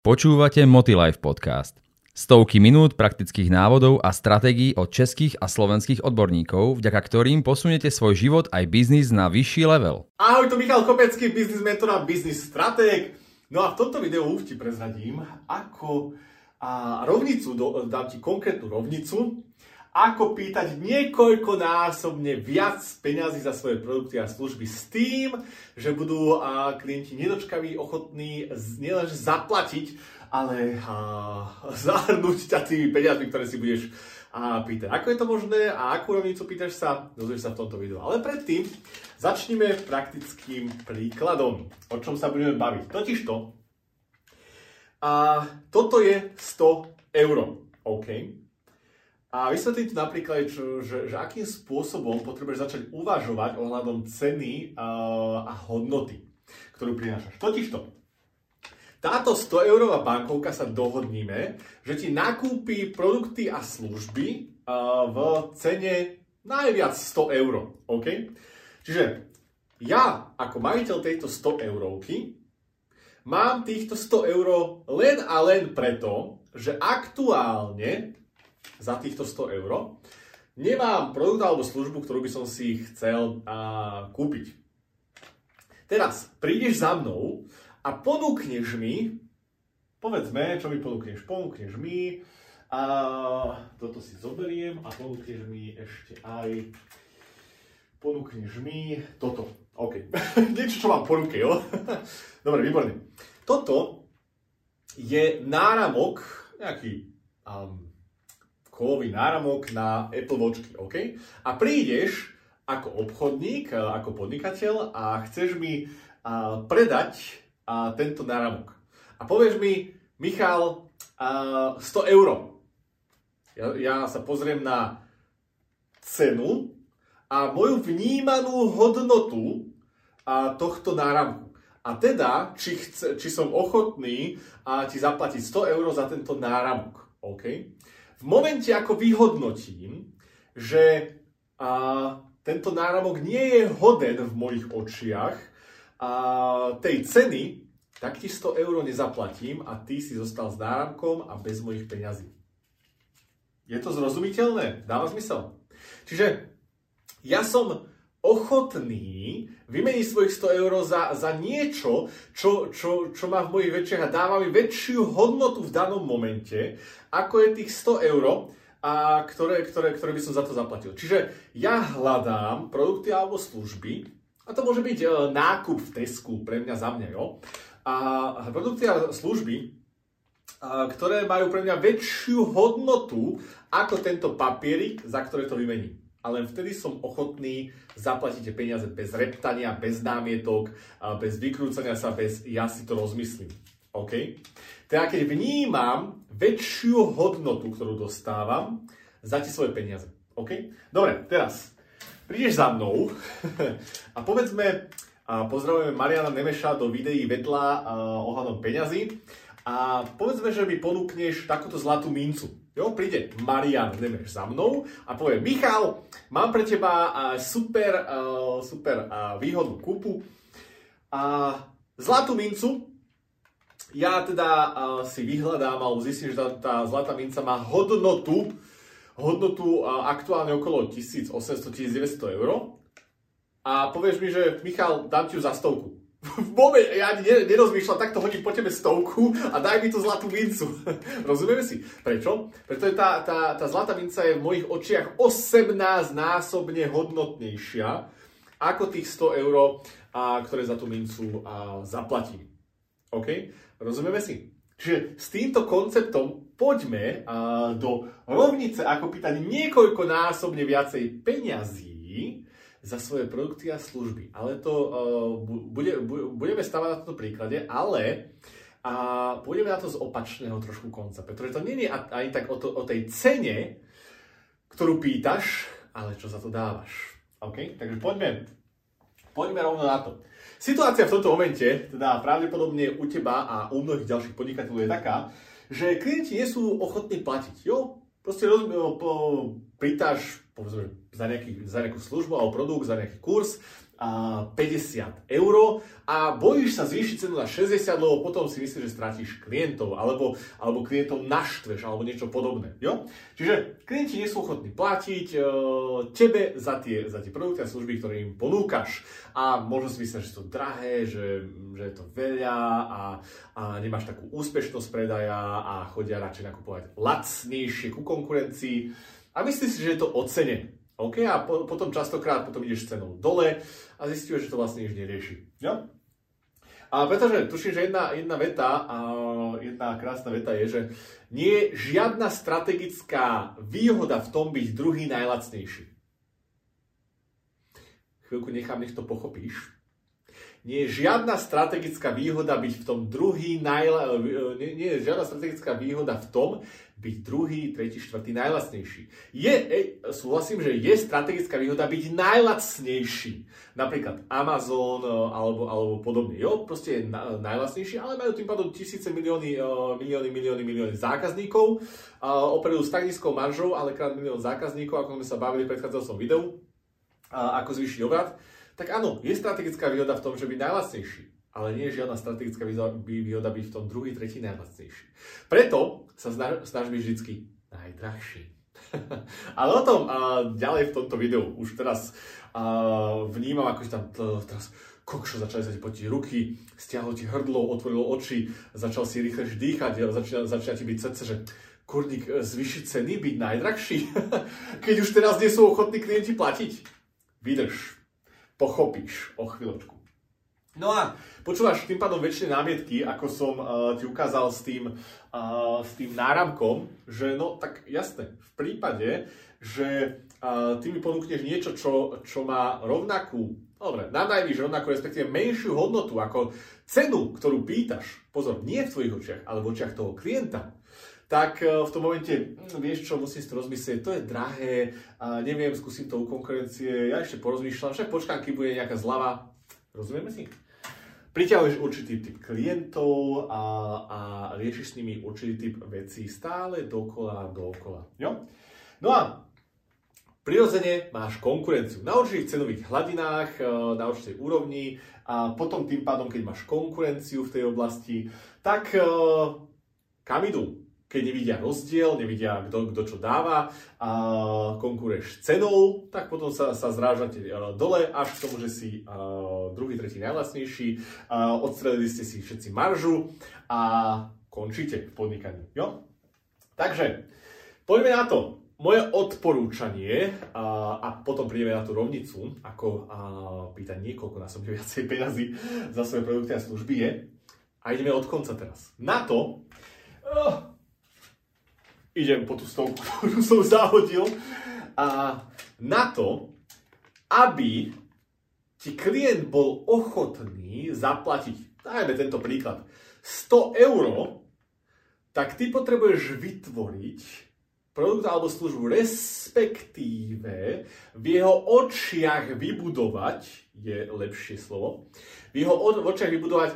Počúvate Motilife podcast. Stovky minút praktických návodov a stratégií od českých a slovenských odborníkov, vďaka ktorým posuniete svoj život aj biznis na vyšší level. Ahoj, to Michal Kopecký, biznis mentor a biznis stratég. No a v tomto videu už ti prezradím, ako a rovnicu, dám ti konkrétnu rovnicu, ako pýtať niekoľkonásobne viac peňazí za svoje produkty a služby s tým, že budú a, klienti nedočkaví, ochotní nielenže zaplatiť, ale a, zahrnúť ťa tými peniazmi, ktoré si budeš a, pýtať. Ako je to možné a akú rovnicu pýtaš sa, dozvieš sa v tomto videu. Ale predtým začneme praktickým príkladom, o čom sa budeme baviť. Totižto, a toto je 100 eur. OK? A vysvetlím tu napríklad, čo, že, že akým spôsobom potrebuješ začať uvažovať ohľadom ceny a, a hodnoty, ktorú prinášaš. Totižto, táto 100 eurová bankovka sa dohodníme, že ti nakúpi produkty a služby a, v cene najviac 100 eur. OK? Čiže ja ako majiteľ tejto 100 eurovky mám týchto 100 eur len a len preto, že aktuálne za týchto 100 eur, nemám produkt alebo službu, ktorú by som si chcel a, kúpiť. Teraz prídeš za mnou a ponúkneš mi, povedzme, čo mi ponúkneš? Ponúkneš mi, a toto si zoberiem a ponúkneš mi ešte aj, ponúkneš mi toto. OK. Niečo, čo mám po ruke, jo? Dobre, výborne. Toto je náramok, nejaký um, kovový náramok na Apple Watchky, OK? A prídeš ako obchodník, ako podnikateľ a chceš mi a, predať a, tento náramok. A povieš mi, Michal, a, 100 eur. Ja, ja sa pozriem na cenu a moju vnímanú hodnotu a, tohto náramku. A teda, či, chce, či som ochotný a ti zaplatiť 100 eur za tento náramok. OK? V momente, ako vyhodnotím, že a, tento náramok nie je hoden v mojich očiach a, tej ceny, tak ti 100 eur nezaplatím a ty si zostal s náramkom a bez mojich peňazí. Je to zrozumiteľné? Dáva zmysel? Čiže ja som ochotný vymeniť svojich 100 eur za, za niečo, čo, čo, čo má v mojich väčšiach a dáva mi väčšiu hodnotu v danom momente, ako je tých 100 eur, a ktoré, ktoré, ktoré by som za to zaplatil. Čiže ja hľadám produkty alebo služby, a to môže byť e, nákup v Tesku, pre mňa, za mňa, jo. A produkty a služby, a, ktoré majú pre mňa väčšiu hodnotu ako tento papierik, za ktoré to vymením a len vtedy som ochotný zaplatiť tie peniaze bez reptania, bez námietok, bez vykrúcania sa, bez ja si to rozmyslím. OK? Teda keď vnímam väčšiu hodnotu, ktorú dostávam za tie svoje peniaze. OK? Dobre, teraz prídeš za mnou a povedzme, a pozdravujeme Mariana Nemeša do videí vedľa ohľadom peňazí a povedzme, že mi ponúkneš takúto zlatú mincu. Jo, príde Marian Nemeš za mnou a povie, Michal, mám pre teba super, super výhodnú kúpu. A zlatú mincu, ja teda si vyhľadám, alebo zistím, že tá, tá zlatá minca má hodnotu, hodnotu aktuálne okolo 1800-1900 eur. A povieš mi, že Michal, dám ti ju za stovku. Vôbec, ja ani nerozmýšľam, takto hodím po tebe stovku a daj mi tú zlatú mincu. Rozumieme si? Prečo? Pretože tá, tá, tá zlatá minca je v mojich očiach 18 násobne hodnotnejšia ako tých 100 eur, a, ktoré za tú mincu a, zaplatím. OK? Rozumieme si? Čiže s týmto konceptom poďme a, do rovnice, ako pýtať niekoľkonásobne viacej peňazí, za svoje produkty a služby. Ale to uh, bude, budeme stavať na tomto príklade, ale a pôjdeme na to z opačného trošku konca, pretože to nie je ani tak o, to, o tej cene, ktorú pýtaš, ale čo za to dávaš. OK? Takže poďme, poďme rovno na to. Situácia v tomto momente, teda pravdepodobne u teba a u mnohých ďalších podnikateľov je taká, že klienti nie sú ochotní platiť. Jo, proste roz, po, povedzme, za, nejaký, za nejakú službu alebo produkt, za nejaký kurz 50 eur a bojíš sa zvýšiť cenu na 60, lebo potom si myslíš, že stratíš klientov, alebo, alebo klientov naštveš, alebo niečo podobné. Jo? Čiže klienti nie sú ochotní platiť e, tebe za tie, za tie produkty a služby, ktoré im ponúkaš. A možno si myslíš, že sú drahé, že, že je to veľa a, a nemáš takú úspešnosť predaja a chodia radšej nakupovať lacnejšie ku konkurencii a myslíš si, že je to o cene. OK? A po, potom častokrát potom ideš cenou dole a zistíš, že to vlastne nič nerieši. Jo? A pretože tuším, že jedna, jedna veta, a jedna krásna veta je, že nie je žiadna strategická výhoda v tom byť druhý najlacnejší. Chvíľku nechám, nech to pochopíš nie je žiadna strategická výhoda byť v tom druhý najla... nie, nie je žiadna strategická výhoda v tom byť druhý, tretí, štvrtý najlacnejší. Je, e, súhlasím, že je strategická výhoda byť najlacnejší. Napríklad Amazon e, alebo, alebo podobne. Jo, proste je na, najlacnejší, ale majú tým pádom tisíce milióny, e, milióny, milióny, milióny zákazníkov. Operujú s tak nízkou maržou, ale krát milión zákazníkov, ako sme sa bavili v predchádzajúcom videu, ako zvýšiť obrad tak áno, je strategická výhoda v tom, že byť najlacnejší, ale nie je žiadna strategická výhoda byť v tom druhý, tretí najlacnejší. Preto sa snaž byť vždy najdrahší. ale o tom a ďalej v tomto videu už teraz a, vnímam, ako tam teraz kokšo, začali sa ti potiť ruky, stiahlo ti hrdlo, otvorilo oči, začal si rýchle dýchať, začína, začína ti byť srdce, že kurník, zvyšiť ceny, byť najdrahší, keď už teraz nie sú ochotní klienti platiť. Vydrž, pochopíš o chvíľočku. No a počúvaš tým pádom väčšie námietky, ako som uh, ti ukázal s tým, uh, s tým náramkom, že no tak jasné, v prípade, že uh, ty mi ponúkneš niečo, čo, čo má rovnakú, dobre, na najvyš rovnakú, respektíve menšiu hodnotu ako cenu, ktorú pýtaš, pozor, nie v tvojich očiach, ale v očiach toho klienta, tak eh, v tom momente, hm, vieš čo, musím si to rozmyslieť, to je drahé, neviem, skúsim to u konkurencie, ja ešte porozmýšľam, však počkám, keď bude nejaká zlava. Rozumieme si? Priťahuješ určitý typ klientov a, a riešiš s nimi určitý typ vecí stále dokola, dokola. Jo? No a prirodzene máš konkurenciu na určitých cenových hladinách, eh, na určitej úrovni a potom tým pádom, keď máš konkurenciu v tej oblasti, tak eh, kam idú? Keď nevidia rozdiel, nevidia kto, čo dáva a konkuruješ cenou, tak potom sa, sa zrážate e, dole až k tomu, že si uh, druhý, tretí najvlastnejší, uh, odstrelili ste si všetci maržu a končíte v podnikaní. Jo? Takže, poďme na to. Moje odporúčanie a, a potom prídeme na tú rovnicu, ako a, pýtať niekoľko násobne viacej peniazy za svoje produkty a služby je, a ideme od konca teraz. Na to, uh, idem po tú stovku, ktorú som zahodil. A na to, aby ti klient bol ochotný zaplatiť, dajme tento príklad, 100 eur, tak ty potrebuješ vytvoriť produkt alebo službu, respektíve v jeho očiach vybudovať, je lepšie slovo, v jeho očiach vybudovať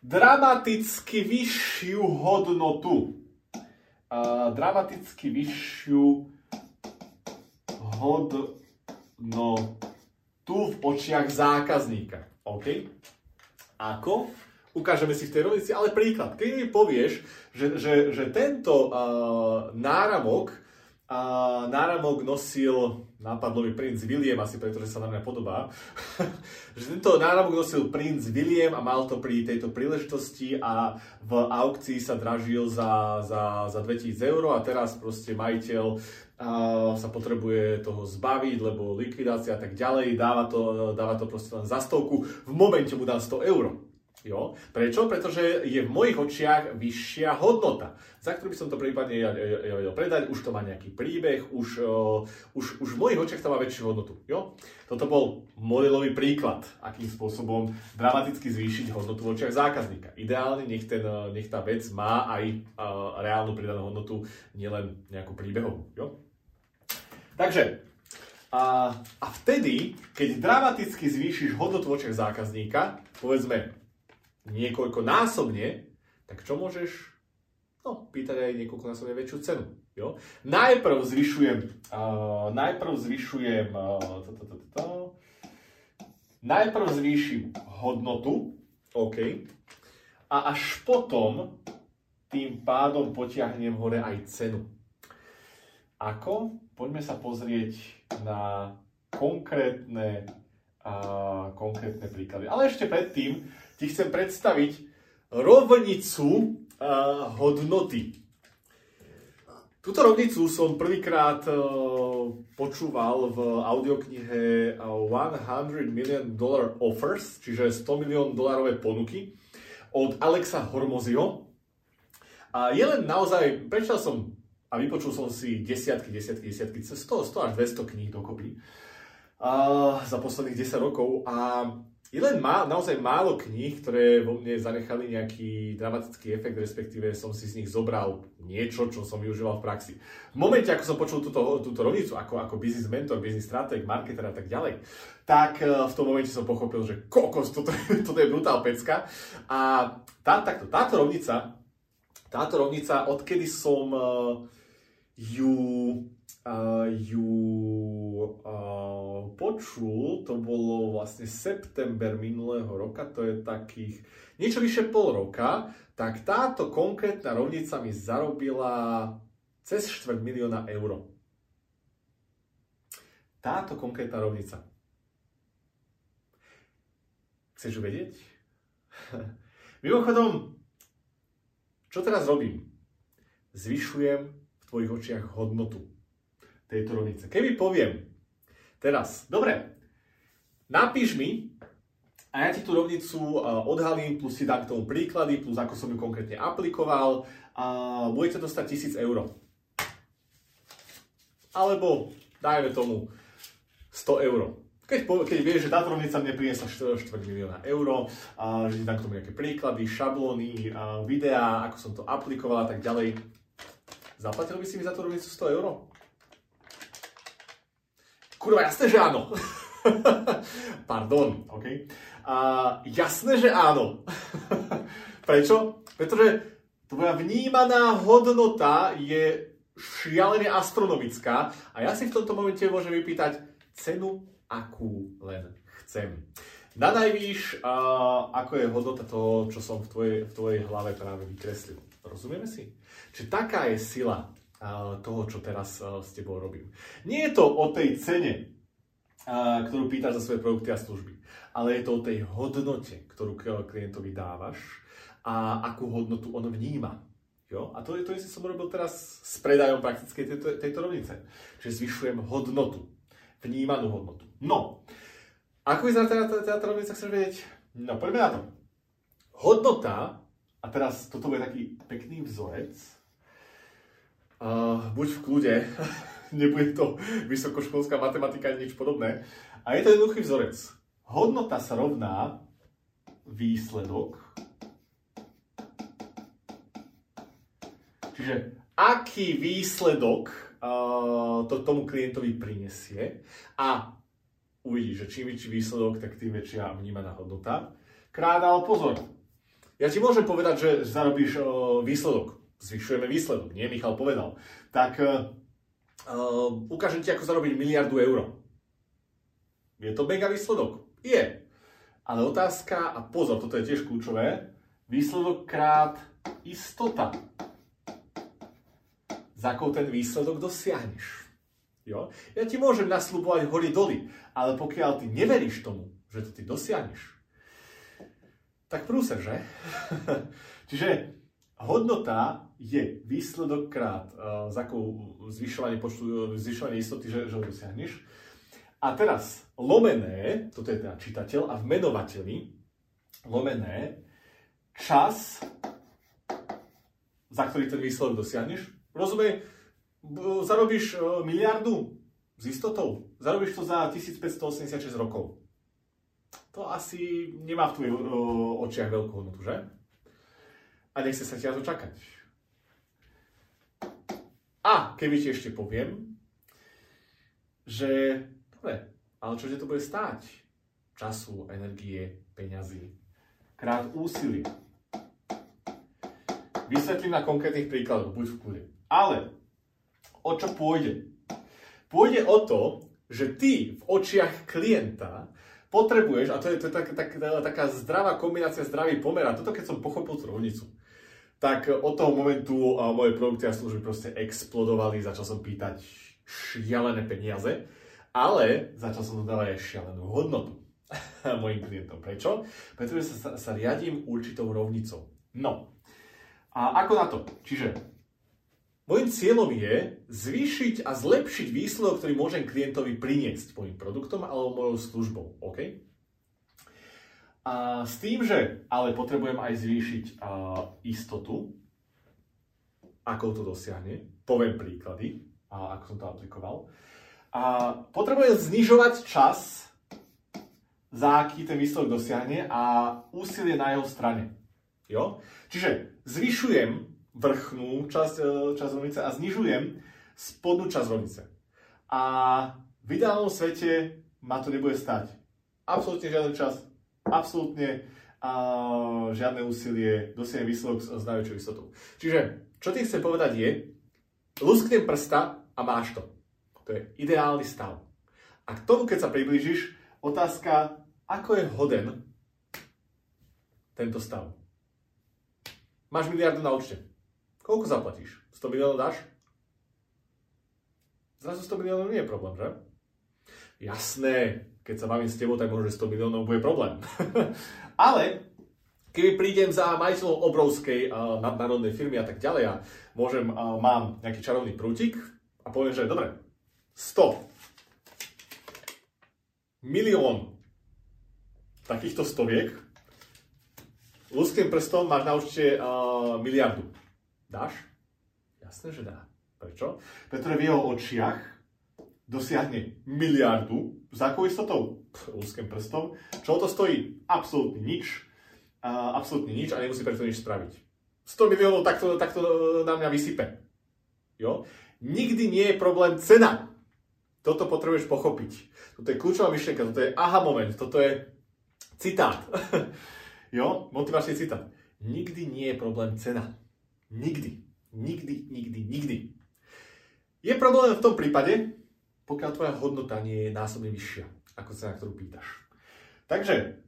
dramaticky vyššiu hodnotu dramaticky vyššiu hodnotu v očiach zákazníka. OK? Ako? Ukážeme si v tej rovnici, ale príklad. Keď mi povieš, že, že, že tento uh, náramok a náramok nosil, napadlo mi princ William, asi pretože sa na mňa podobá, že tento náramok nosil princ William a mal to pri tejto príležitosti a v aukcii sa dražil za, za, za 2000 eur a teraz proste majiteľ a sa potrebuje toho zbaviť, lebo likvidácia a tak ďalej, dáva to, dáva to proste len za stovku, v momente mu dá 100 eur. Jo? Prečo? Pretože je v mojich očiach vyššia hodnota, za ktorú by som to prípadne ja, ja, ja predať, už to má nejaký príbeh, už, uh, už, už v mojich očiach to má väčšiu hodnotu. Jo? Toto bol modelový príklad, akým spôsobom dramaticky zvýšiť hodnotu v očiach zákazníka. Ideálne nech, ten, nech tá vec má aj uh, reálnu pridanú hodnotu, nielen nejakú príbehovú. Jo? Takže, a, a vtedy, keď dramaticky zvýšiš hodnotu v očiach zákazníka, povedzme niekoľkonásobne, tak čo môžeš no, pýtať aj niekoľkonásobne väčšiu cenu. Jo? Najprv zvyšujem, uh, najprv zvyšujem uh, to, to, to, to, najprv zvýšim hodnotu, OK, a až potom tým pádom potiahnem hore aj cenu. Ako? Poďme sa pozrieť na konkrétne, uh, konkrétne príklady. Ale ešte predtým ti chcem predstaviť rovnicu uh, hodnoty. Túto rovnicu som prvýkrát uh, počúval v audioknihe 100 Million Dollar Offers, čiže 100 milión dolarové ponuky od Alexa Hormozio. A je len naozaj, prečítal som a vypočul som si desiatky, desiatky, desiatky, 100, 100 až 200 kníh dokopy uh, za posledných 10 rokov a je len má, naozaj málo kníh, ktoré vo mne zanechali nejaký dramatický efekt, respektíve som si z nich zobral niečo, čo som využíval v praxi. V momente, ako som počul túto, túto rovnicu, ako, ako business mentor, business strateg, marketer a tak ďalej, tak e, v tom momente som pochopil, že kokos, toto, toto je brutál pecka. A tá, takto, táto rovnica, táto rovnica, odkedy som uh, ju ju počul, to bolo vlastne september minulého roka, to je takých niečo vyše pol roka, tak táto konkrétna rovnica mi zarobila cez 4 milióna eur. Táto konkrétna rovnica. Chceš vedieť? Mimochodom, čo teraz robím? Zvyšujem v tvojich očiach hodnotu tejto rovnice. Keby poviem teraz, dobre, napíš mi a ja ti tú rovnicu odhalím, plus si dám k tomu príklady, plus ako som ju konkrétne aplikoval a budete dostať 1000 eur. Alebo dajme tomu 100 eur. Keď, keď vieš, že táto rovnica mne priniesla 4, 4 milióna eur, a že ti dám k tomu nejaké príklady, šablóny, videá, ako som to aplikoval a tak ďalej, zaplatil by si mi za tú rovnicu 100 eur? Kurva, jasné, že áno. Pardon, OK. A jasné, že áno. Prečo? Pretože tvoja vnímaná hodnota je šialene astronomická a ja si v tomto momente môžem vypýtať cenu, akú len chcem. Na najvýš, ako je hodnota toho, čo som v tvojej, v tvojej hlave práve vykreslil. Rozumieme si? Čiže taká je sila toho, čo teraz s tebou robím. Nie je to o tej cene, ktorú pýtaš za svoje produkty a služby, ale je to o tej hodnote, ktorú klientovi dávaš a akú hodnotu on vníma. Jo? A to to, čo som robil teraz s predajom prakticky tejto, tejto rovnice. Čiže zvyšujem hodnotu, vnímanú hodnotu. No, ako vyzerá teda, teda tá rovnica, chceš vedieť? No, poďme na to. Hodnota, a teraz toto bude taký pekný vzorec, Uh, buď v kľude, nebude to vysokoškolská matematika ani nič podobné. A je to jednoduchý vzorec. Hodnota sa rovná výsledok. Čiže aký výsledok uh, to tomu klientovi prinesie a uvidíš, že čím väčší výsledok, tak tým väčšia vnímaná hodnota. Krát, ale pozor. Ja ti môžem povedať, že zarobíš uh, výsledok zvyšujeme výsledok, nie? Michal povedal. Tak uh, ukážem ti, ako zarobiť miliardu eur. Je to mega výsledok? Je. Ale otázka, a pozor, toto je tiež kľúčové, výsledok krát istota. Za akou ten výsledok dosiahneš. Jo? Ja ti môžem nasľubovať hory doly, ale pokiaľ ty neveríš tomu, že to ty dosiahneš, tak prúser, že? Čiže hodnota je výsledok krát uh, za zvyšovanie počtu, zvyšovanie istoty, že, že ho dosiahneš. A teraz lomené, toto je teda čitateľ, a v menovateli lomené čas, za ktorý ten výsledok dosiahneš. Rozumej, zarobíš uh, miliardu s istotou, zarobíš to za 1586 rokov. To asi nemá v tvojich očiach veľkú hodnotu, že? A nechce sa ti na to čakať. A keby ti ešte poviem, že dobre, ale čo to bude stáť? Času, energie, peňazí, krát úsilie. Vysvetlím na konkrétnych príkladoch, buď v kľude. Ale o čo pôjde? Pôjde o to, že ty v očiach klienta potrebuješ, a to je, to je tak, tak, taká zdravá kombinácia zdravý pomer, a toto keď som pochopil tú tak od toho momentu a moje produkty a služby proste explodovali, začal som pýtať šialené peniaze, ale začal som dodávať aj šialenú hodnotu mojim klientom. Prečo? Pretože sa, sa riadím určitou rovnicou. No, a ako na to? Čiže Mojím cieľom je zvýšiť a zlepšiť výsledok, ktorý môžem klientovi priniesť mojim produktom alebo mojou službou. OK? S tým, že ale potrebujem aj zvýšiť istotu, ako to dosiahne, poviem príklady, ako som to aplikoval. A potrebujem znižovať čas, za aký ten výsledok dosiahne a úsilie na jeho strane. Jo? Čiže zvyšujem vrchnú časť, e, časť rovnice a znižujem spodnú časť rovnice. A v ideálnom svete ma to nebude stať. Absolútne žiaden čas, absolútne a žiadne úsilie, dosiahnem výsledok s, najväčšou istotou. Čiže, čo tým chcem povedať je, lusknem prsta a máš to. To je ideálny stav. A k tomu, keď sa priblížiš, otázka, ako je hoden tento stav. Máš miliardu na účte. Koľko zaplatíš? 100 miliónov dáš? Zrazu 100 miliónov nie je problém, že? Jasné, keď sa bavím s tebou, tak možno, že 100 miliónov bude problém. Ale keby prídem za majiteľom obrovskej uh, nadnárodnej firmy a tak ďalej a môžem, uh, mám nejaký čarovný prútik a poviem, že dobre, 100 milión takýchto stoviek, ľudským prstom máš na účte uh, miliardu. Dáš? Jasné, že dá. Prečo? Pretože v jeho očiach dosiahne miliardu za akou istotou? Ľudským prstom. Čo to stojí? Absolútne nič. Uh, absolútne nič a nemusí preto nič spraviť. 100 miliónov takto, takto na mňa vysype. Jo? Nikdy nie je problém cena. Toto potrebuješ pochopiť. Toto je kľúčová myšlienka, toto je aha moment, toto je citát. jo? Motivačný citát. Nikdy nie je problém cena. Nikdy. Nikdy, nikdy, nikdy. Je problém v tom prípade, pokiaľ tvoja hodnota nie je násobne vyššia ako cena, ktorú pýtaš. Takže,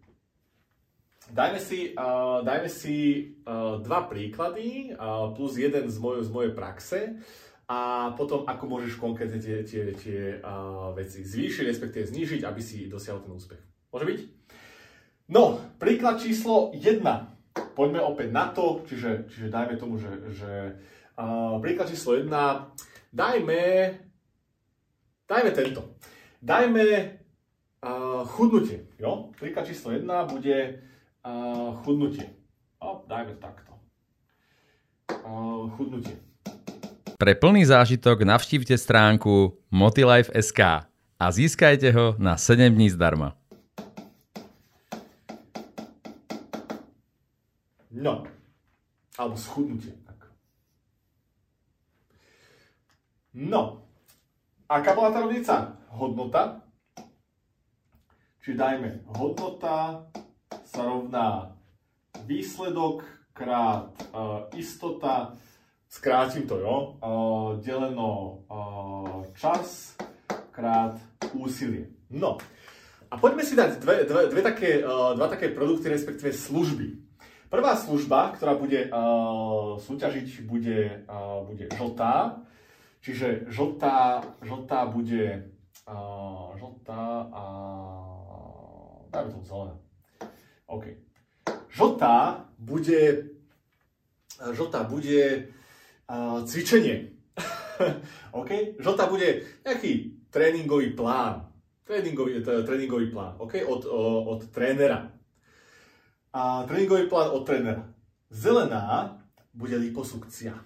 dajme si, uh, dajme si uh, dva príklady uh, plus jeden z, moj, z mojej praxe a potom ako môžeš konkrétne tie, tie, tie uh, veci zvýšiť, respektíve znížiť, aby si dosiahol ten úspech. Môže byť? No, príklad číslo 1 poďme opäť na to, čiže, čiže dajme tomu, že, že uh, príklad číslo 1, dajme, dajme tento. Dajme uh, chudnutie, jo? Príklad číslo 1 bude uh, chudnutie. O, dajme takto. Uh, chudnutie. Pre plný zážitok navštívte stránku motilife.sk a získajte ho na 7 dní zdarma. No. Alebo schudnutie. No. Aká bola tá rovnica? Hodnota. Čiže dajme, hodnota sa rovná výsledok krát uh, istota, skrátim to, jo, uh, deleno uh, čas krát úsilie. No, a poďme si dať dve, dve, dve také, uh, dva také produkty, respektíve služby. Prvá služba, ktorá bude uh, súťažiť, bude, uh, bude žltá. Čiže žltá, žltá bude uh, žltá a dajme tomu zelená. OK. Žltá bude žltá bude uh, cvičenie. OK? Žltá bude nejaký tréningový plán. Tréningový, tréningový plán. OK? Od, od trénera a tréningový plán od trénera. Zelená bude liposukcia.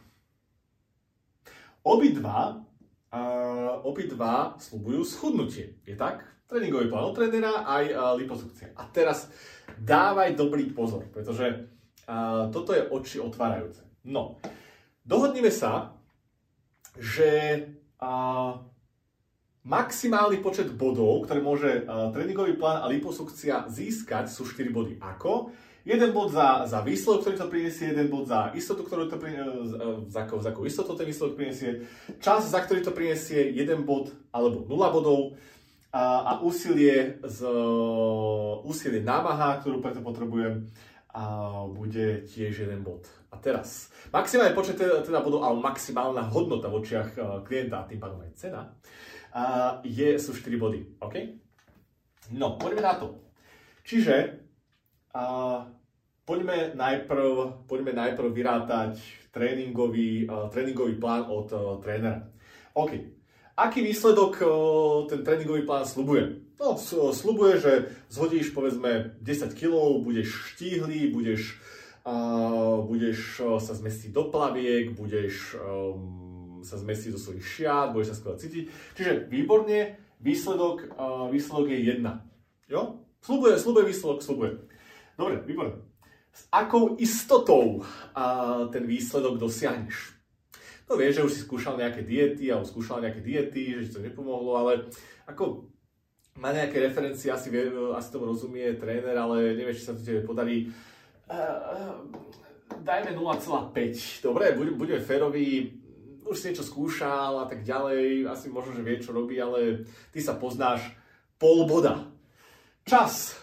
Obidva, uh, obidva slúbujú schudnutie. Je tak? Tréningový plán od trénera aj uh, liposukcia. A teraz dávaj dobrý pozor, pretože uh, toto je oči otvárajúce. No, dohodnime sa, že uh, Maximálny počet bodov, ktoré môže uh, tréningový plán a liposukcia získať, sú 4 body. Ako? Jeden bod za, za výsledok, ktorý to prinesie, jeden bod za istotu, ktorú to prinesie, uh, za, za akú istotu ten výsledok prinesie, čas, za ktorý to prinesie, jeden bod alebo 0 bodov, a, a úsilie, z, úsilie námaha, ktorú preto potrebujem, a bude tiež jeden bod. A teraz, maximálny počet teda, teda bodov, ale maximálna hodnota v očiach e, klienta a tým pádom aj cena, a je, sú 4 body. OK? No, poďme na to. Čiže a, poďme, najprv, poďme najprv vyrátať tréningový, uh, tréningový plán od uh, trénera. OK. Aký výsledok uh, ten tréningový plán slubuje? No, slubuje, že zhodíš povedzme 10 kg, budeš štíhly, budeš, uh, budeš sa zmestiť do plaviek, budeš um, sa zmestiť do svojich šiat, budeš sa skvelé cítiť. Čiže výborne, výsledok, uh, výsledok je jedna. Jo? Slubuje, slubuje výsledok, slubuje. Dobre, výborne. S akou istotou uh, ten výsledok dosiahneš? No vieš, že už si skúšal nejaké diety, alebo skúšal nejaké diety, že ti to nepomohlo, ale ako má nejaké referencie, asi, vie, asi tomu rozumie tréner, ale neviem, či sa to tebe podarí. Uh, dajme 0,5. Dobre, budeme férovi, už si niečo skúšal a tak ďalej, asi možno, že vie, čo robí, ale ty sa poznáš pol boda. Čas.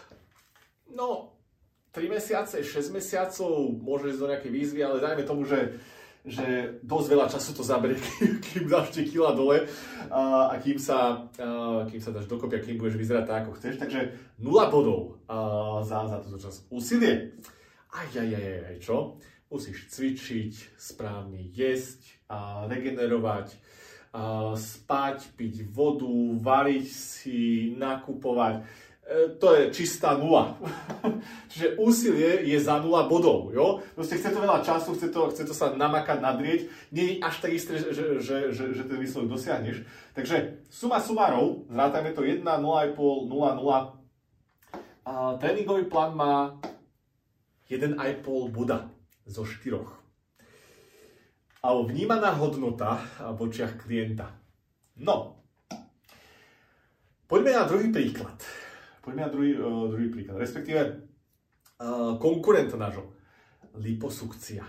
No, 3 mesiace, 6 mesiacov, môže ísť do nejakej výzvy, ale dajme tomu, že že dosť veľa času to zaberie, kým dáš tie kila dole a, a kým, sa, a, kým sa dáš dokopy kým budeš vyzerať tak, ako chceš. Takže 0 bodov a, za, za túto čas. Úsilie. Aj, aj, aj, aj, aj, čo? Musíš cvičiť, správne jesť, a regenerovať, a spať, piť vodu, variť si, nakupovať to je čistá nula. Čiže úsilie je za nula bodov. Jo? Proste chce to veľa času, chce to, chce to sa namakať, nadrieť. Nie je až tak isté, že, že, že, že, ten výsledok dosiahneš. Takže suma sumarov, zrátajme to 1, 0,5, 0, 0. A tréningový plán má 1,5 boda zo 4. A vnímaná hodnota v očiach klienta. No, poďme na druhý príklad. Poďme na druhý, uh, druhý príklad, respektíve uh, konkurenta nášho. Liposukcia.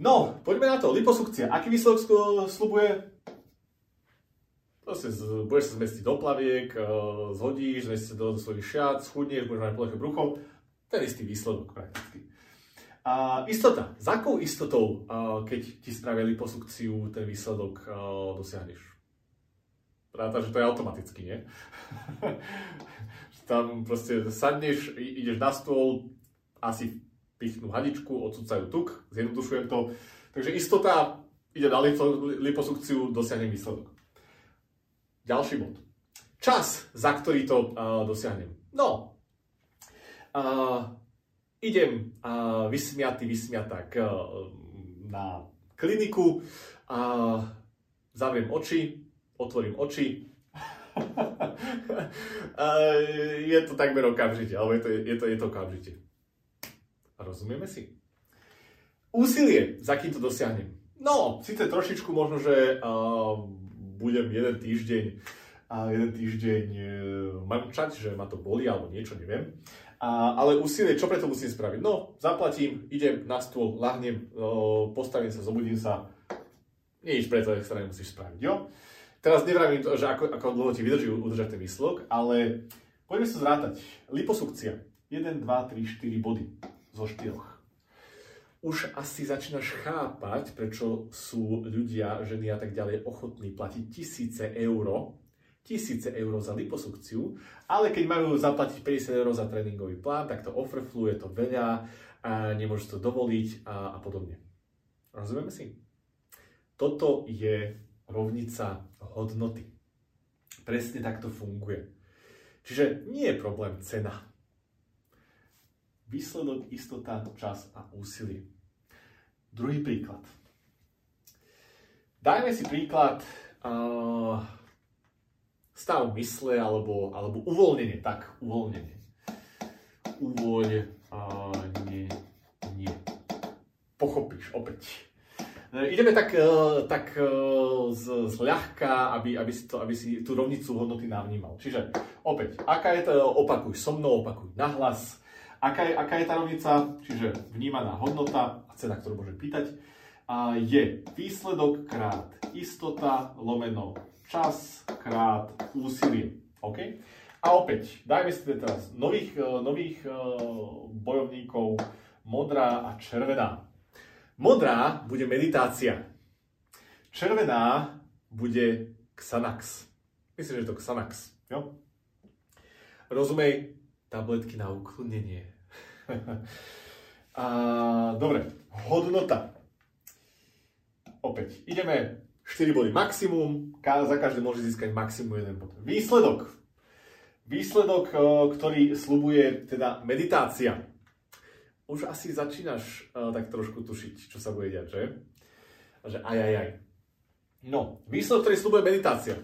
No, poďme na to. Liposukcia. Aký výsledok slubuje? Proste z, budeš sa zmestiť do plaviek, uh, zhodíš, zmestiť sa do, do svojich šiat, schudneš, budeš mať ploché brucho. Ten istý výsledok prakticky. A istota. Za akou istotou, keď ti spravia liposukciu, ten výsledok dosiahneš? Ráta, že to je automaticky, nie? Tam proste sadneš, ideš na stôl, asi pichnú hadičku, odsúcajú tuk, zjednodušujem to. Takže istota ide na liposukciu, dosiahnem výsledok. Ďalší bod. Čas, za ktorý to uh, dosiahnem. No, uh, idem uh, vysmiatý, vysmiatak uh, na kliniku, uh, zavriem oči, otvorím oči, je to takmer okamžite, alebo je to, je to, je to okamžite. Rozumieme si? Úsilie, za kým to dosiahnem. No, síce trošičku možno, že uh, budem jeden týždeň a jeden týždeň uh, mamčať, že ma to boli alebo niečo, neviem. A, ale úsilie, čo preto musím spraviť? No, zaplatím, idem na stôl, lahnem, uh, postavím sa, zobudím sa. Nič preto sa nemusíš spraviť, jo? Teraz nevravím to, že ako, ako dlho ti vydrží udržať ten výsledok, ale poďme sa zrátať. Liposukcia. 1, 2, 3, 4 body zo 4. Už asi začínaš chápať, prečo sú ľudia, ženy a tak ďalej ochotní platiť tisíce eur, tisíce eur za liposukciu, ale keď majú zaplatiť 50 eur za tréningový plán, tak to overflow, je to veľa, a nemôžu to dovoliť a, a podobne. Rozumieme si? Toto je rovnica hodnoty. Presne takto funguje. Čiže nie je problém cena. Výsledok, istota, čas a úsilie. Druhý príklad. Dajme si príklad uh, stav mysle alebo, alebo uvoľnenie. Tak, uvoľnenie. Uvoľnenie. Nie. Pochopíš opäť ideme tak, e, tak e, z ľahka, aby, aby, si to, aby si tú rovnicu hodnoty navnímal. Čiže opäť, aká je to, opakuj so mnou, opakuj nahlas. Aká je, aká je tá rovnica, čiže vnímaná hodnota a cena, ktorú môžem pýtať, a je výsledok krát istota lomeno čas krát úsilie. OK? A opäť, dajme si teraz nových, eh, nových eh, bojovníkov, modrá a červená. Modrá bude meditácia. Červená bude Xanax. Myslím, že to Xanax. Jo? Rozumej, tabletky na ukludnenie. a, dobre, hodnota. Opäť, ideme 4 body maximum, za každé môže získať maximum 1 bod. Výsledok Výsledok, ktorý slubuje teda meditácia. Už asi začínaš uh, tak trošku tušiť, čo sa bude diať, že? Že aj, aj, aj. No, výsledok, ktorý slubuje meditácia.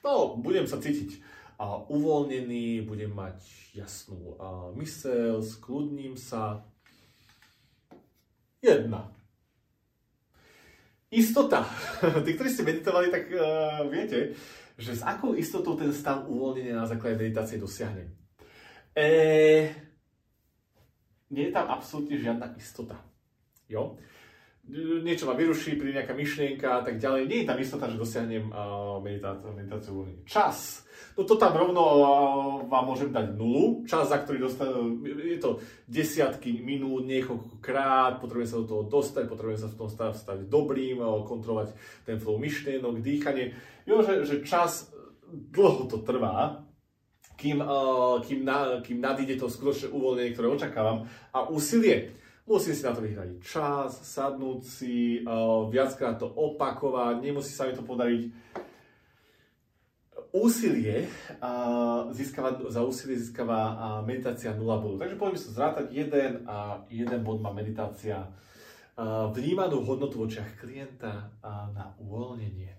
No, budem sa cítiť uh, uvoľnený, budem mať jasnú uh, mysel, skľudním sa. Jedna. Istota. Tí, ktorí ste meditovali, tak uh, viete, že s akou istotou ten stav uvoľnenia na základe meditácie dosiahnem. E, nie je tam absolútne žiadna istota. Jo? Niečo ma vyruší, príde nejaká myšlienka a tak ďalej. Nie je tam istota, že dosiahnem uh, meditáciu, meditáciu. Čas. No to tam rovno vám môžem dať nulu. Čas, za ktorý dostanem, je to desiatky minút, niekoľkokrát, potrebujem sa do toho dostať, potrebujem sa v tom stave stať dobrým, uh, kontrolovať ten flow myšlienok, dýchanie jo, že, že čas dlho to trvá, kým, uh, kým, na, kým nadíde to skutočné uvoľnenie, ktoré očakávam. A úsilie, musím si na to vyhrať čas, sadnúť si, uh, viackrát to opakovať, nemusí sa mi to podariť. Úsilie, uh, získava, za úsilie získava uh, meditácia 0 bodov. Takže poďme sa zrátať, jeden a jeden bod má meditácia. Uh, vnímanú hodnotu v očiach klienta uh, na uvoľnenie.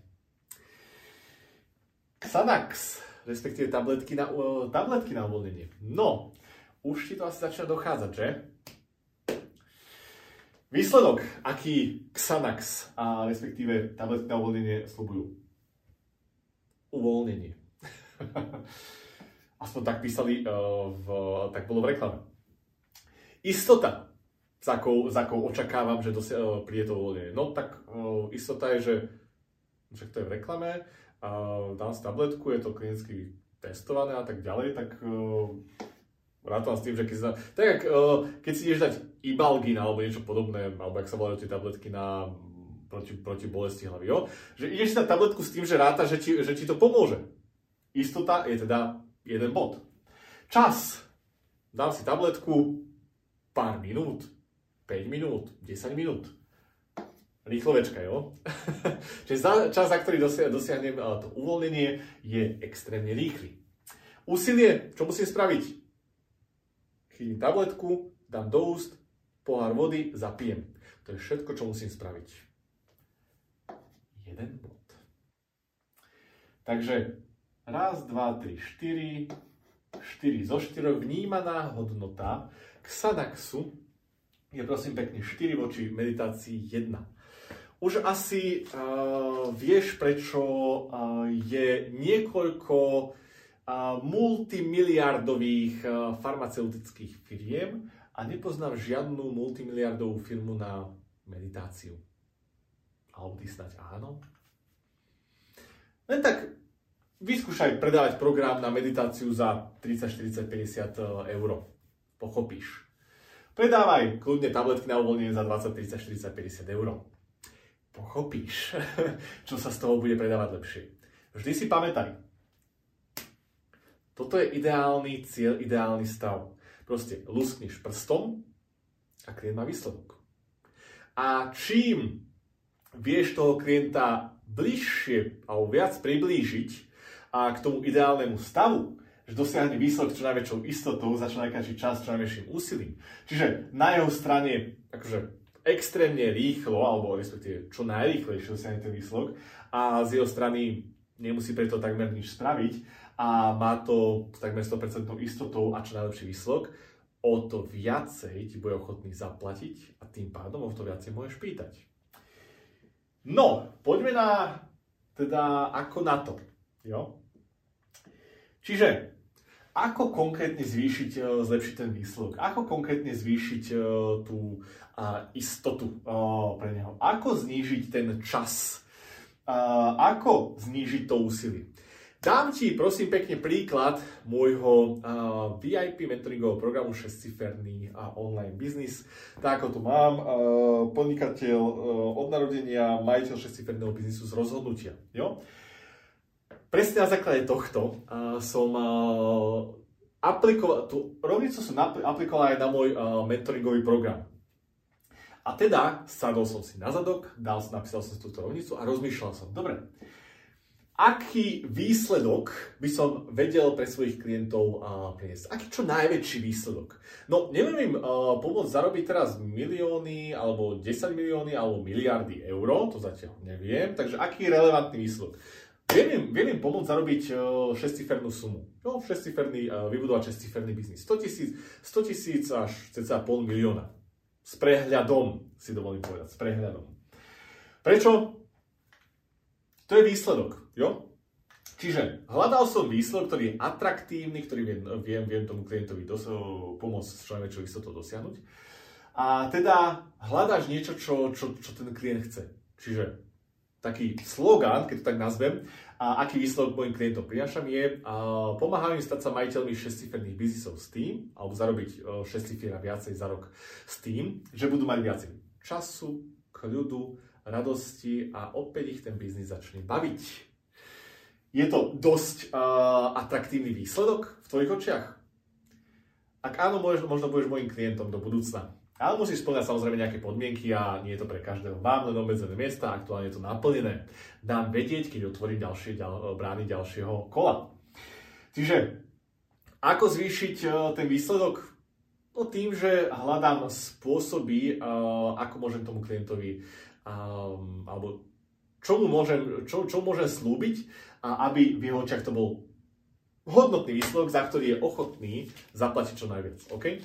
Xanax, respektíve tabletky na, uh, tabletky na uvoľnenie. No, už ti to asi začína dochádzať, že? Výsledok, aký Xanax a respektíve tabletky na uvoľnenie slúbujú? Uvoľnenie. Aspoň tak písali, uh, v, tak bolo v reklame. Istota, za akou, za akou očakávam, že dosia, uh, príde to uvoľnenie. No tak uh, istota je, že však to je v reklame, dám si tabletku, je to klinicky testované a tak ďalej, tak uh, rátam s tým, že keď sa, tak uh, keď si ideš dať Ibalgin alebo niečo podobné, alebo ak sa volajú tie tabletky na proti, proti bolesti hlavy, jo? že ideš si dať tabletku s tým, že ráta, že ti, že ti to pomôže. Istota je teda jeden bod. Čas. Dám si tabletku pár minút, 5 minút, 10 minút rýchlovečka, jo? Čiže za, čas, za ktorý dosiahnem to uvoľnenie, je extrémne rýchly. Úsilie, čo musím spraviť? Chytím tabletku, dám do úst, pohár vody, zapijem. To je všetko, čo musím spraviť. Jeden bod. Takže raz, dva, tri, štyri, štyri zo štyroch vnímaná hodnota Xanaxu je prosím pekne 4 voči meditácii 1. Už asi uh, vieš, prečo uh, je niekoľko uh, multimiliardových uh, farmaceutických firiem a nepoznám žiadnu multimiliardovú firmu na meditáciu. Ty snať áno? Len tak vyskúšaj predávať program na meditáciu za 30, 40, 50 eur. Pochopíš. Predávaj kľudne tabletky na uvoľnenie za 20, 30, 40, 50 eur pochopíš, čo sa z toho bude predávať lepšie. Vždy si pamätaj, toto je ideálny cieľ, ideálny stav. Proste luskneš prstom a klient má výsledok. A čím vieš toho klienta bližšie alebo viac priblížiť a k tomu ideálnemu stavu, že dosiahne výsledok čo najväčšou istotou za čo najkračší čas, čo najväčším úsilím. Čiže na jeho strane akože extrémne rýchlo, alebo respektíve čo najrýchlejšie dosiahne ten výsledok a z jeho strany nemusí preto takmer nič spraviť a má to takmer 100% istotou a čo najlepší výsledok, o to viacej ti bude ochotný zaplatiť a tým pádom o to viacej môžeš pýtať. No, poďme na, teda ako na to. Jo? Čiže, ako konkrétne zvýšiť, e, zlepšiť ten výsledok? Ako konkrétne zvýšiť e, tú a istotu pre neho. Ako znížiť ten čas ako znížiť to úsilie. Dám ti prosím pekne príklad môjho uh, VIP mentoringového programu 6-ciferný uh, online biznis. Tak ako tu mám, uh, podnikateľ uh, od narodenia, majiteľ 6-ciferného biznisu z rozhodnutia. Jo? Presne na základe tohto uh, som uh, aplikoval, tú rovnicu som aplikoval aj na môj uh, mentoringový program. A teda sadol som si na zadok, dal, napísal som si túto rovnicu a rozmýšľal som, dobre, aký výsledok by som vedel pre svojich klientov uh, priniesť? Aký čo najväčší výsledok? No, neviem im uh, pomôcť zarobiť teraz milióny, alebo 10 milióny, alebo miliardy eur, to zatiaľ neviem, takže aký relevantný výsledok? Viem im, viem im pomôcť zarobiť uh, 6-cifernú sumu. No, 6-ciferný, uh, vybudovať 6-ciferný biznis. 100 tisíc, 100 tisíc až cca pol milióna. S prehľadom, si dovolím povedať, s prehľadom. Prečo? To je výsledok, jo? Čiže hľadal som výsledok, ktorý je atraktívny, ktorý viem, viem, viem tomu klientovi dos- pomôcť s čo najväčšou istotou dosiahnuť. A teda hľadáš niečo, čo, čo, čo ten klient chce. Čiže taký slogan, keď to tak nazvem, a aký výsledok mojim klientom prinášam je, a pomáham im stať sa majiteľmi 6-ciferných biznisov s tým, alebo zarobiť 6 cifier a viacej za rok s tým, že budú mať viacej času, kľudu, radosti a opäť ich ten biznis začne baviť. Je to dosť uh, atraktívny výsledok v tvojich očiach? Ak áno, možno, možno budeš môjim klientom do budúcna. Ale musíš splňať samozrejme nejaké podmienky a nie je to pre každého. Mám len obmedzené miesta, aktuálne je to naplnené. Dám vedieť, keď otvorím ďalšie ďal, brány ďalšieho kola. Čiže, ako zvýšiť uh, ten výsledok? No tým, že hľadám spôsoby, uh, ako môžem tomu klientovi um, alebo čo mu môžem, čo, čo môžem slúbiť, aby v jeho očiach to bol hodnotný výsledok, za ktorý je ochotný zaplatiť čo najviac. OK?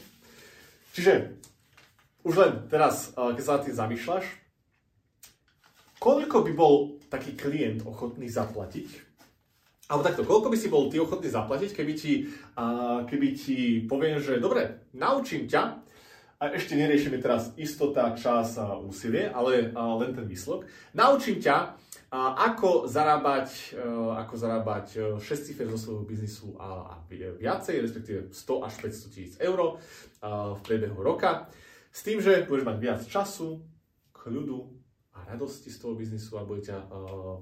Čiže už len teraz, keď sa na tým zamýšľaš, koľko by bol taký klient ochotný zaplatiť? Alebo takto, koľko by si bol ty ochotný zaplatiť, keby ti, keby ti poviem, že dobre, naučím ťa, a ešte neriešime teraz istota, čas a úsilie, ale len ten výsledok. Naučím ťa, ako zarábať, e, ako zarábať 6 e, cifer zo svojho biznisu a, viacej, respektíve 100 až 500 tisíc eur v priebehu roka. S tým, že budeš mať viac času, kľudu a radosti z toho biznisu a bude ťa e,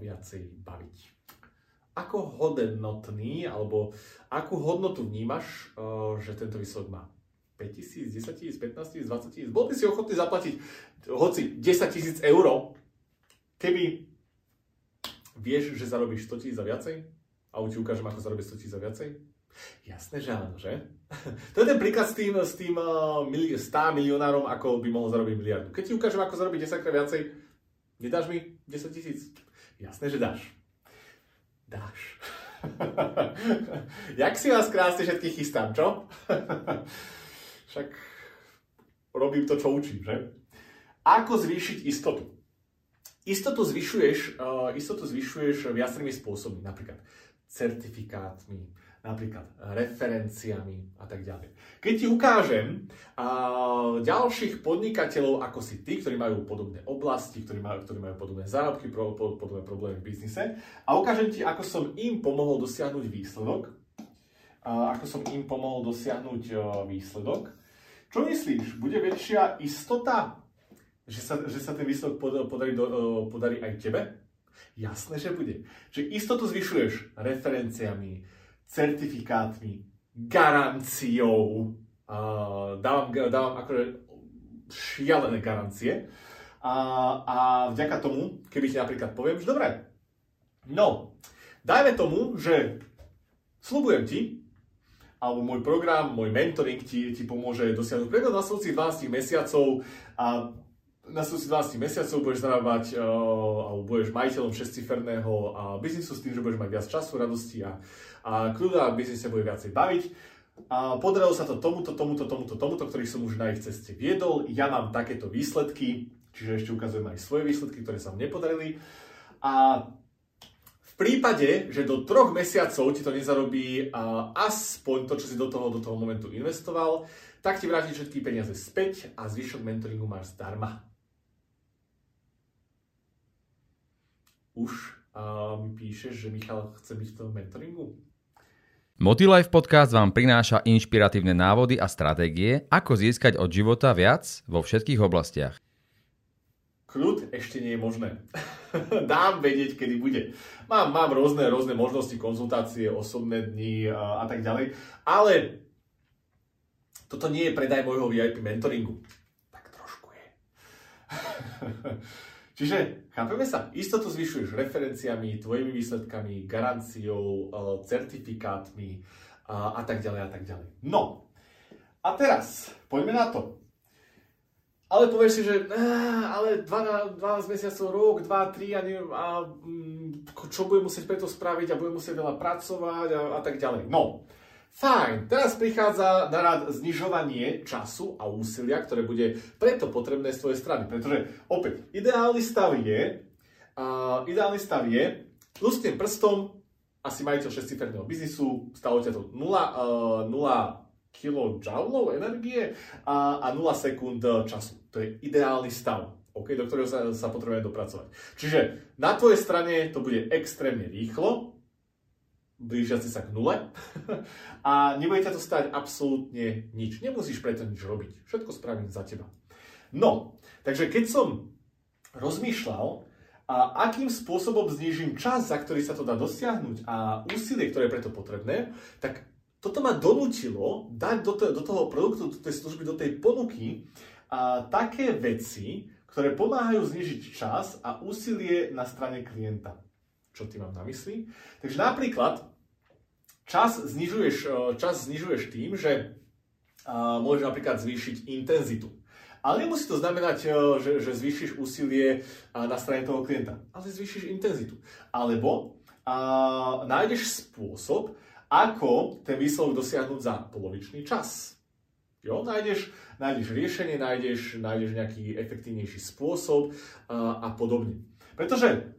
viacej baviť. Ako hodnotný, alebo akú hodnotu vnímaš, že tento výsledok má? 5 tisíc, 10 tisíc, 15 tisíc, 20 tisíc. Bol by si ochotný zaplatiť hoci 10 tisíc eur, keby vieš, že zarobíš 100 tisíc a viacej? A ti ukážem, ako zarobíš 100 tisíc a viacej? Jasné, že áno, že? to je ten príklad s tým, s tým uh, 100 milionárom, ako by mohol zarobiť miliardu. Keď ti ukážem, ako zarobiť 10 krát viacej, nedáš mi 10 tisíc? Jasné, že dáš. Dáš. Jak si vás krásne všetkých chystám, čo? Však robím to, čo učím, že? Ako zvýšiť istotu? Istotu zvyšuješ, uh, istotu zvyšuješ viacerými spôsobmi, napríklad certifikátmi, napríklad referenciami a tak ďalej. Keď ti ukážem uh, ďalších podnikateľov ako si ty, ktorí majú podobné oblasti, ktorí majú, ktorí majú podobné zárobky, podobné problémy v biznise a ukážem ti, ako som im pomohol dosiahnuť výsledok, uh, ako som im pomohol dosiahnuť uh, výsledok, čo myslíš, bude väčšia istota, že sa, že sa ten výsledok podarí, podarí aj tebe? Jasné, že bude. Že istotu zvyšuješ referenciami, certifikátmi, garanciou. Uh, dávam, dávam akože šialené garancie. A, a vďaka tomu, keby ti napríklad poviem, že dobre, no, dajme tomu, že slubujem ti, alebo môj program, môj mentoring ti, ti pomôže dosiahnuť priebehu nasledujúcich 12 mesiacov a nasledujúcich 12 mesiacov budeš zarábať uh, alebo budeš majiteľom 6-ciferného uh, biznisu s tým, že budeš mať viac času, radosti a, a kľuda a biznis sa bude viacej baviť. A podarilo sa to tomuto, tomuto, tomuto, tomuto, ktorých som už na ich ceste viedol. Ja mám takéto výsledky, čiže ešte ukazujem aj svoje výsledky, ktoré sa mne nepodarili. A v prípade, že do troch mesiacov ti to nezarobí aspoň to, čo si do toho, do toho momentu investoval, tak ti vráti všetky peniaze späť a zvyšok mentoringu máš zdarma. Už uh, mi píšeš, že Michal chce byť v tom mentoringu? Motilife podcast vám prináša inšpiratívne návody a stratégie, ako získať od života viac vo všetkých oblastiach. Kľud ešte nie je možné. Dám vedieť, kedy bude. Mám, mám rôzne, rôzne možnosti, konzultácie, osobné dni a, a tak ďalej, ale toto nie je predaj môjho VIP mentoringu. Tak trošku je. Čiže, chápeme sa, istotu zvyšuješ referenciami, tvojimi výsledkami, garanciou, e, certifikátmi a, a tak ďalej a tak ďalej. No, a teraz, poďme na to. Ale povieš si, že ale 12, 12 mesiacov, rok, 2, 3 a, neviem, a mm, čo budem musieť preto spraviť a budem musieť veľa pracovať a, a tak ďalej. No, Fajn, teraz prichádza na rad znižovanie času a úsilia, ktoré bude preto potrebné z tvojej strany. Pretože opäť, ideálny stav je, uh, ideálny stav je, lusknem prstom, asi majiteľ 6 biznisu, stalo ťa to 0, uh, 0 kJ energie a, a 0 sekúnd času. To je ideálny stav. Okay, do ktorého sa, sa potrebujeme dopracovať. Čiže na tvojej strane to bude extrémne rýchlo, blížiaci sa k nule a nebude ťa to stať absolútne nič. Nemusíš preto nič robiť. Všetko spravím za teba. No, takže keď som rozmýšľal, a akým spôsobom znižím čas, za ktorý sa to dá dosiahnuť a úsilie, ktoré je preto potrebné, tak toto ma donútilo dať do, to, do toho produktu, do tej služby, do tej ponuky a, také veci, ktoré pomáhajú znižiť čas a úsilie na strane klienta čo tým mám na mysli. Takže napríklad čas znižuješ, e, čas znižuješ tým, že môžeš napríklad zvýšiť intenzitu. Ale nemusí to znamenať, e, že, že zvýšiš úsilie na strane toho klienta, ale zvýšiš intenzitu. Alebo a, nájdeš spôsob, ako ten výsledok dosiahnuť za polovičný čas. Jo, nájdeš, nájdeš riešenie, nájdeš, nájdeš nejaký efektívnejší spôsob a, a podobne. Pretože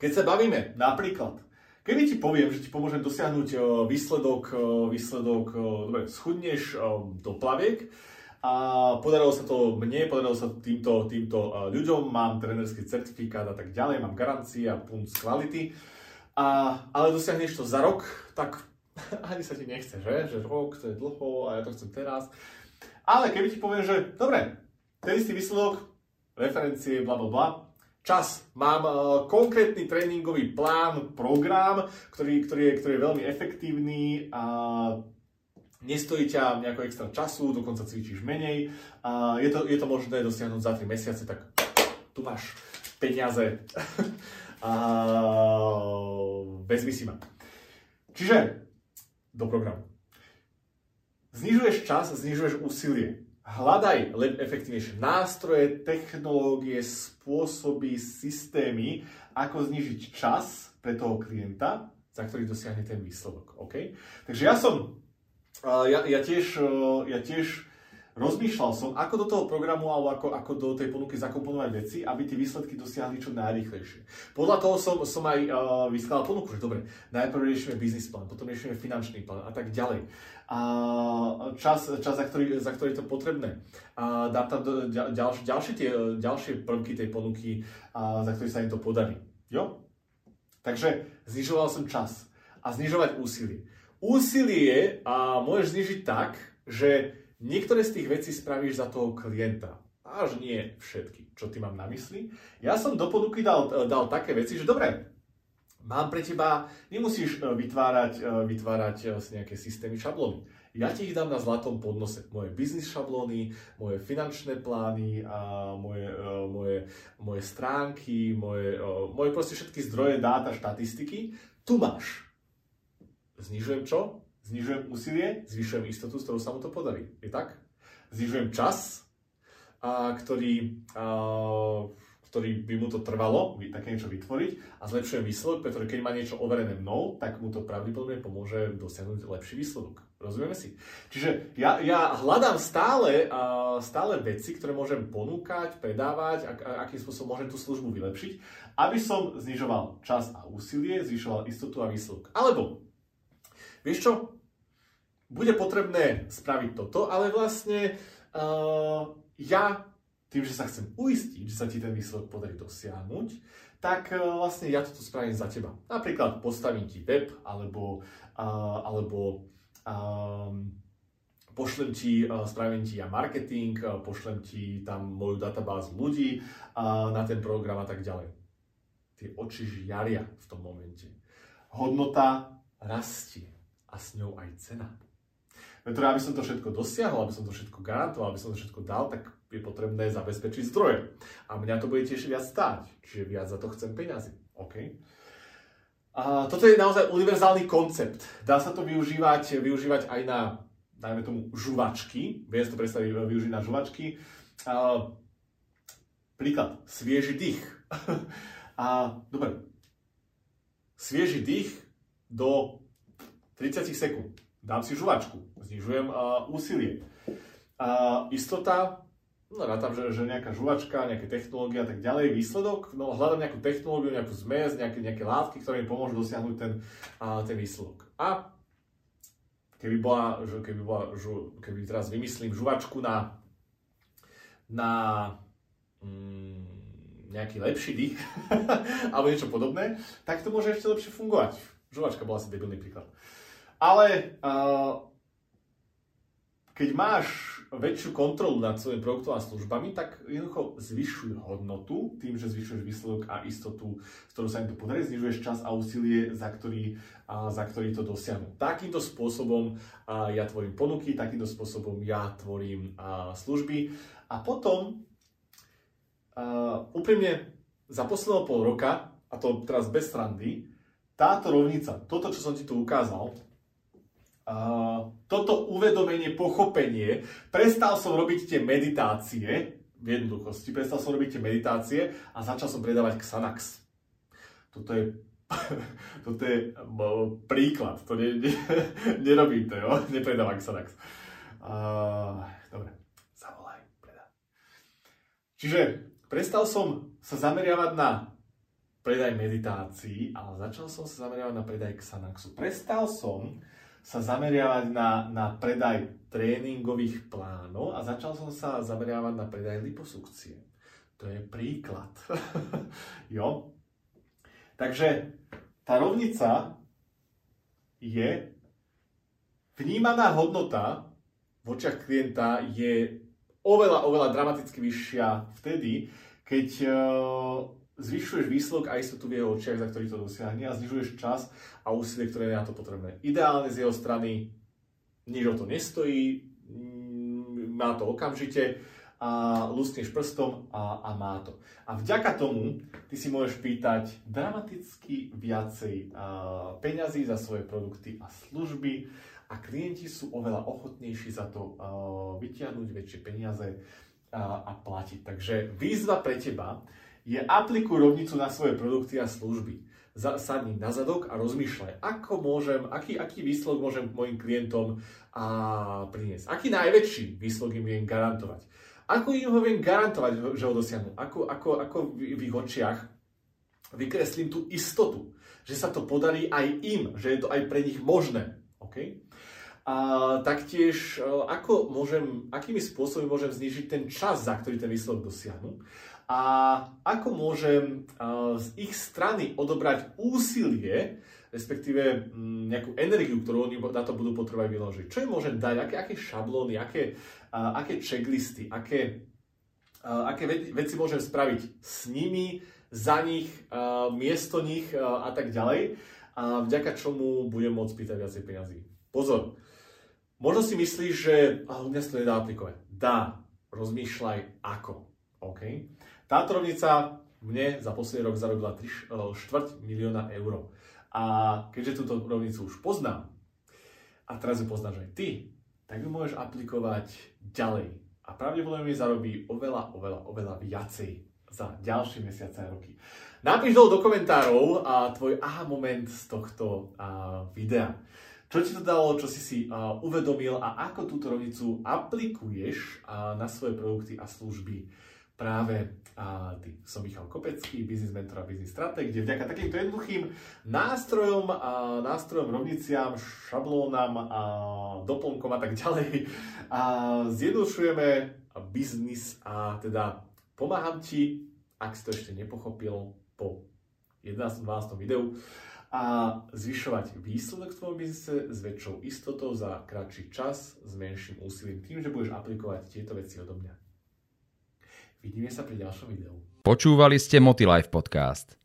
keď sa bavíme napríklad, keby ti poviem, že ti pomôžem dosiahnuť e, výsledok, e, výsledok, e, dobre, schudneš do plaviek, a podarilo sa to mne, podarilo sa to týmto, týmto ľuďom, mám trénerský certifikát a tak ďalej, mám garancie a punt z kvality, a, ale dosiahneš to za rok, tak ani sa ti nechce, že? Že rok, to je dlho a ja to chcem teraz. Ale keby ti poviem, že dobre, ten istý výsledok, referencie, bla bla bla, čas. Mám uh, konkrétny tréningový plán, program, ktorý, ktorý, je, ktorý je veľmi efektívny a nestojí ťa nejako extra času, dokonca cvičíš menej. A je, to, je to možné dosiahnuť za 3 mesiace, tak tu máš peniaze. a vezmi si ma. Čiže do programu. Znižuješ čas, znižuješ úsilie. Hľadaj efektívnejšie nástroje, technológie, spôsoby, systémy, ako znižiť čas pre toho klienta, za ktorý dosiahne ten výsledok. Okay? Takže ja som, ja, ja, tiež, ja tiež rozmýšľal som, ako do toho programu alebo ako, ako do tej ponuky zakomponovať veci, aby tie výsledky dosiahli čo najrychlejšie. Podľa toho som, som aj uh, vyskladal ponuku, že dobre, najprv riešime biznis plán, potom riešime finančný plán a tak ďalej. A čas, čas za, ktorý, za ktorý je to potrebné. A dám tam do, ďal, ďalšie, tie, ďalšie prvky tej ponuky, a, za ktorý sa im to podarí. Jo? Takže znižoval som čas a znižovať úsilie. Úsilie a môžeš znižiť tak, že Niektoré z tých vecí spravíš za toho klienta. Až nie všetky. Čo ty mám na mysli? Ja som do ponuky dal, dal také veci, že dobre, mám pre teba, nemusíš e, vytvárať, e, vytvárať nejaké systémy šablóny. Ja ti ich dám na zlatom podnose. Moje biznis šablóny, moje finančné plány, a moje, moje, moje stránky, moje, moje proste všetky zdroje, dáta, štatistiky. Tu máš. Znižujem čo? Znižujem úsilie, zvyšujem istotu, s ktorou sa mu to podarí. Je tak? Znižujem čas, a, ktorý, a, ktorý by mu to trvalo také niečo vytvoriť a zlepšujem výsledok, pretože keď má niečo overené mnou, tak mu to pravdepodobne pomôže dosiahnuť lepší výsledok. Rozumieme si? Čiže ja, ja hľadám stále, uh, stále veci, ktoré môžem ponúkať, predávať, ak, akým spôsobom môžem tú službu vylepšiť, aby som znižoval čas a úsilie, zvyšoval istotu a výsledok. Alebo, vieš čo, bude potrebné spraviť toto, ale vlastne uh, ja tým, že sa chcem uistiť, že sa ti ten výsledok podarí dosiahnuť, tak uh, vlastne ja toto spravím za teba. Napríklad postavím ti web, alebo, uh, alebo um, pošlem ti, spravím ti ja marketing, pošlem ti tam moju databázu ľudí na ten program a tak ďalej. Tie oči žiaria v tom momente. Hodnota rastie a s ňou aj cena. Pretože aby som to všetko dosiahol, aby som to všetko garantoval, aby som to všetko dal, tak je potrebné zabezpečiť zdroje. A mňa to bude tiež viac stáť, čiže viac za to chcem peniazy. OK? A toto je naozaj univerzálny koncept. Dá sa to využívať, využívať aj na, dajme tomu, žuvačky. Viem si to predstaviť využiť na žuvačky. A, príklad, svieži dých. A, dobre, svieži dých do 30 sekúnd dám si žuvačku, znižujem uh, úsilie. A istota, no rátam, že, že nejaká žuvačka, nejaké technológie a tak ďalej, výsledok, no hľadám nejakú technológiu, nejakú zmes, nejaké, nejaké látky, ktoré mi pomôžu dosiahnuť ten, uh, ten výsledok. A keby bola, že keby, bola, žu, keby teraz vymyslím žuvačku na, na mm, nejaký lepší dých, alebo niečo podobné, tak to môže ešte lepšie fungovať. Žuvačka bola asi debilný príklad. Ale uh, keď máš väčšiu kontrolu nad svojim produktom a službami, tak jednoducho zvyšuj hodnotu tým, že zvyšuješ výsledok a istotu, s ktorou sa im to podarí, znižuješ čas a úsilie, za ktorý, uh, za ktorý to dosiahnu. Takýmto spôsobom uh, ja tvorím ponuky, takýmto spôsobom ja tvorím uh, služby a potom uh, úprimne za posledného pol roka, a to teraz bez strandy, táto rovnica, toto, čo som ti tu ukázal, toto uvedomenie, pochopenie, prestal som robiť tie meditácie, v jednoduchosti, prestal som robiť tie meditácie a začal som predávať Xanax. Toto je, toto je príklad, to ne, ne, nerobím to, jo? nepredávam Xanax. Uh, dobre, zavolaj, predá. Čiže prestal som sa zameriavať na predaj meditácií, ale začal som sa zameriavať na predaj Xanaxu. Prestal som sa zameriavať na, na predaj tréningových plánov a začal som sa zameriavať na predaj liposukcie. To je príklad. jo? Takže tá rovnica je vnímaná hodnota v očiach klienta je oveľa, oveľa dramaticky vyššia vtedy, keď zvyšuješ výsledok a istotu v jeho očiach, za ktorý to dosiahne a znižuješ čas a úsilie, ktoré je na to potrebné. Ideálne z jeho strany nič o to nestojí, mm, má to okamžite a luskneš prstom a, a má to. A vďaka tomu ty si môžeš pýtať dramaticky viacej a, peňazí za svoje produkty a služby a klienti sú oveľa ochotnejší za to vytiahnuť väčšie peniaze a, a platiť. Takže výzva pre teba je aplikuj rovnicu na svoje produkty a služby. Sadni na zadok a rozmýšľaj, ako môžem, aký, aký výsledok môžem mojim klientom a priniesť. Aký najväčší výsledok im viem garantovať. Ako im ho viem garantovať, že ho dosiahnu. Ako, ako, ako v, ich očiach vykreslím tú istotu, že sa to podarí aj im, že je to aj pre nich možné. Okay? A taktiež, e, ako môžem, akými spôsobmi môžem znižiť ten čas, za ktorý ten výsledok dosiahnu a ako môžem z ich strany odobrať úsilie, respektíve mm, nejakú energiu, ktorú oni na to budú potrebovať vyložiť. Čo im môžem dať, aké, aké šablóny, aké, aké checklisty, aké, aké veci môžem spraviť s nimi, za nich, miesto nich a tak ďalej, a vďaka čomu budem môcť pýtať viacej peniazy. Pozor, možno si myslíš, že u mňa to nedá aplikovať. Dá, rozmýšľaj ako. Okay? Táto rovnica mne za posledný rok zarobila 3 eh, štvrť milióna eur. A keďže túto rovnicu už poznám, a teraz ju poznáš aj ty, tak ju môžeš aplikovať ďalej. A pravdepodobne zarobí oveľa, oveľa, oveľa viacej za ďalšie mesiace a roky. Napíš dole do komentárov a tvoj aha moment z tohto a, videa. Čo ti to dalo, čo si si a, uvedomil a ako túto rovnicu aplikuješ a, na svoje produkty a služby práve a ty. Som Michal Kopecký, biznis mentor a biznis stratég, kde vďaka takýmto jednoduchým nástrojom, a nástrojom, rovniciam, šablónam a doplnkom a tak ďalej a zjednodušujeme biznis a teda pomáham ti, ak si to ešte nepochopil po 11. 12. videu, a zvyšovať výsledok v tvojom biznise s väčšou istotou za kratší čas, s menším úsilím, tým, že budeš aplikovať tieto veci odo mňa. Vidíme sa pri ďalšom videu. Počúvali ste Motilife podcast.